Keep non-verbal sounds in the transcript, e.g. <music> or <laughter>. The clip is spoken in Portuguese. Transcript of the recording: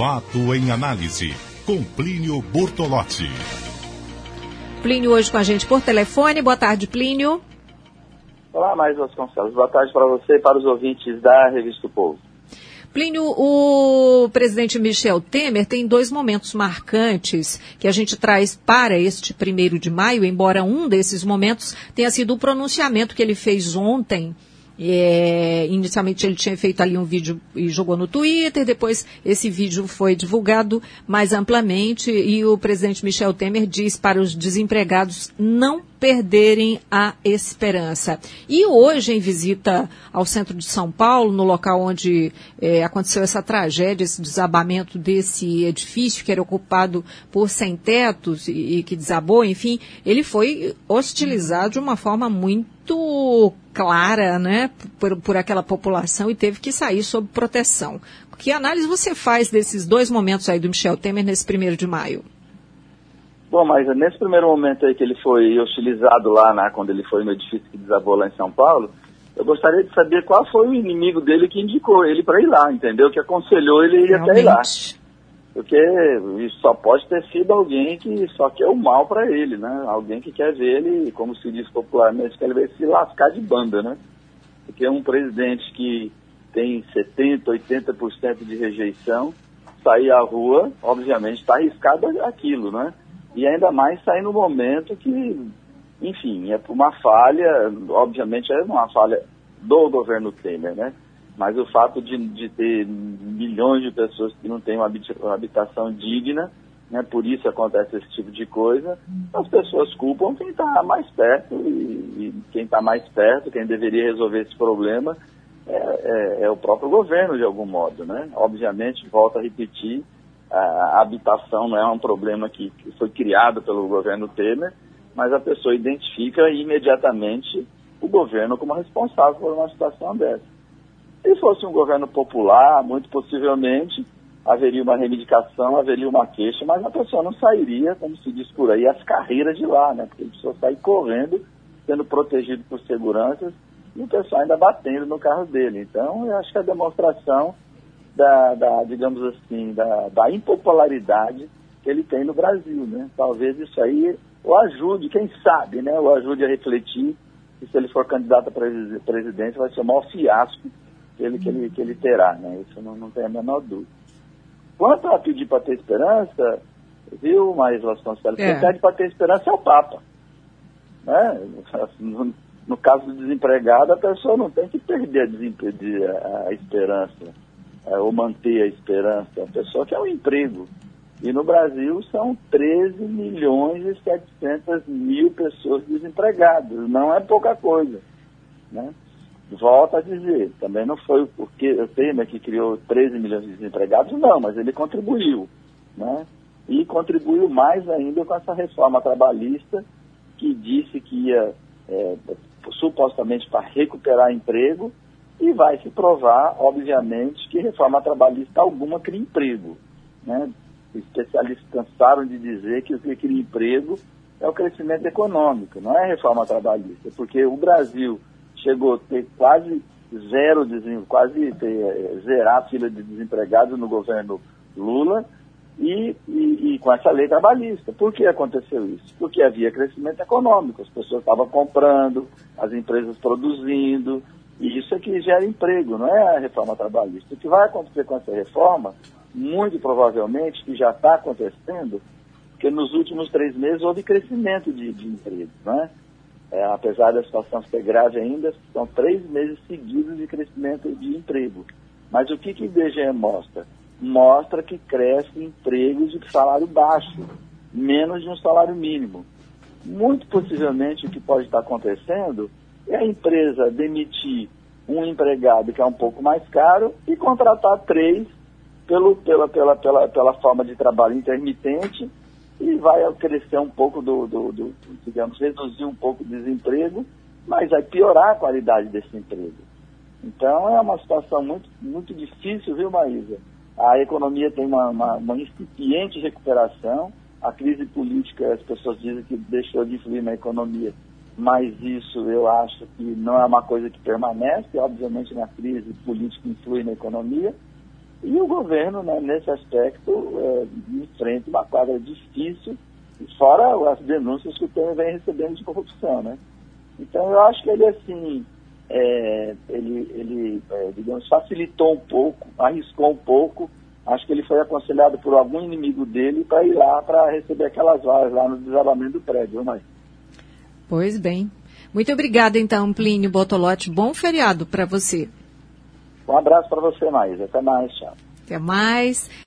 Fato em análise, com Plínio Bortolotti. Plínio hoje com a gente por telefone. Boa tarde, Plínio. Olá, mais Vasconcelos. Boa tarde para você e para os ouvintes da Revista do Povo. Plínio, o presidente Michel Temer tem dois momentos marcantes que a gente traz para este primeiro de maio, embora um desses momentos tenha sido o pronunciamento que ele fez ontem é, inicialmente ele tinha feito ali um vídeo e jogou no Twitter, depois esse vídeo foi divulgado mais amplamente e o presidente Michel Temer diz para os desempregados não perderem a esperança. E hoje, em visita ao centro de São Paulo, no local onde é, aconteceu essa tragédia, esse desabamento desse edifício que era ocupado por sem-tetos e, e que desabou, enfim, ele foi hostilizado de uma forma muito clara, né, por, por aquela população e teve que sair sob proteção. Que análise você faz desses dois momentos aí do Michel Temer nesse primeiro de maio? Bom, mas nesse primeiro momento aí que ele foi hostilizado lá, na, quando ele foi no edifício que desabou lá em São Paulo, eu gostaria de saber qual foi o inimigo dele que indicou ele para ir lá, entendeu? Que aconselhou ele a ir até ir lá. Porque isso só pode ter sido alguém que só quer o mal para ele, né? Alguém que quer ver ele, como se diz popularmente, quer ver se lascar de banda, né? Porque um presidente que tem 70%, 80% de rejeição, sair à rua, obviamente está arriscado aquilo, né? E ainda mais sair no momento que, enfim, é por uma falha, obviamente é uma falha do governo Temer, né? Mas o fato de, de ter milhões de pessoas que não têm uma habitação digna, né, por isso acontece esse tipo de coisa, as pessoas culpam quem está mais perto e, e quem está mais perto, quem deveria resolver esse problema é, é, é, o próprio governo de algum modo, né? Obviamente, volto a repetir, a habitação não é um problema que, foi criado pelo governo Temer, mas a pessoa identifica imediatamente o governo como responsável por uma situação dessa. Se fosse um governo popular, muito possivelmente haveria uma reivindicação, haveria uma queixa, mas a pessoa não sairia, como se diz por aí, as carreiras de lá, né? Porque a pessoa sai correndo, sendo protegido por seguranças, e o pessoal ainda batendo no carro dele. Então, eu acho que a demonstração da, da digamos assim, da, da, impopularidade que ele tem no Brasil, né? Talvez isso aí o ajude, quem sabe, né? O ajude a refletir que se ele for candidato a presidência vai ser o maior fiasco ele, que ele, que ele terá, né? Isso não, não tem a menor dúvida. Quanto a pedir para ter esperança, viu, mais Vasconcelos, é. quem pede para ter esperança é o Papa. Né? No, <laughs> no, caso do desempregado, a pessoa não tem que perder a, a esperança é, ou manter a esperança. A pessoa quer um emprego. E no Brasil são 13 milhões e 700 mil pessoas desempregadas. Não é pouca coisa. Né? Volto a dizer, também não foi porque o Temer que criou 13 milhões de desempregados, não, mas ele contribuiu. Né? E contribuiu mais ainda com essa reforma trabalhista que disse que ia é, supostamente para recuperar emprego e vai se provar, obviamente, que reforma trabalhista alguma cria emprego. Né? Especialistas cansaram de dizer que o que cria emprego é o crescimento econômico, não é reforma trabalhista, porque o Brasil chegou a ter quase zero, quase ter, é, zerar a fila de desempregados no governo Lula e, e, e, com essa lei trabalhista. Por que aconteceu isso? Porque havia crescimento econômico, as pessoas estavam comprando, as empresas produzindo, e isso é que gera emprego, não é a reforma trabalhista. O que vai acontecer com essa reforma, muito provavelmente, que já está acontecendo, porque nos últimos três meses houve crescimento de, de emprego, né? É, apesar da situação ser grave ainda, são três meses seguidos de crescimento de emprego. Mas o que, que o IBGE mostra? Mostra que cresce empregos de salário baixo, menos de um salário mínimo. Muito possivelmente o que pode estar acontecendo é a empresa demitir um empregado que é um pouco mais caro e contratar três pelo, pela, pela, pela, pela forma de trabalho intermitente e vai crescer um pouco do, do, do, digamos, reduzir um pouco o desemprego, mas vai piorar a qualidade desse emprego. Então é uma situação muito, muito difícil, viu, Maísa? A economia tem uma, uma, uma incipiente recuperação, a crise política, as pessoas dizem que deixou de influir na economia, mas isso eu acho que não é uma coisa que permanece, obviamente na crise política influi na economia, E o governo, né, nesse aspecto, é, enfrenta uma quadra difícil, fora as denúncias que o Temer vem recebendo de corrupção, né? Então eu acho que ele, assim, é, ele, ele é, digamos, facilitou um pouco, arriscou um pouco, acho que ele foi aconselhado por algum inimigo dele para ir lá para receber aquelas varas lá no desabamento do prédio, mãe. Pois bem. Muito obrigada, então, Plínio Botolotti. Bom feriado para você. Um abraço para você, mais. Até mais, tchau. Até mais.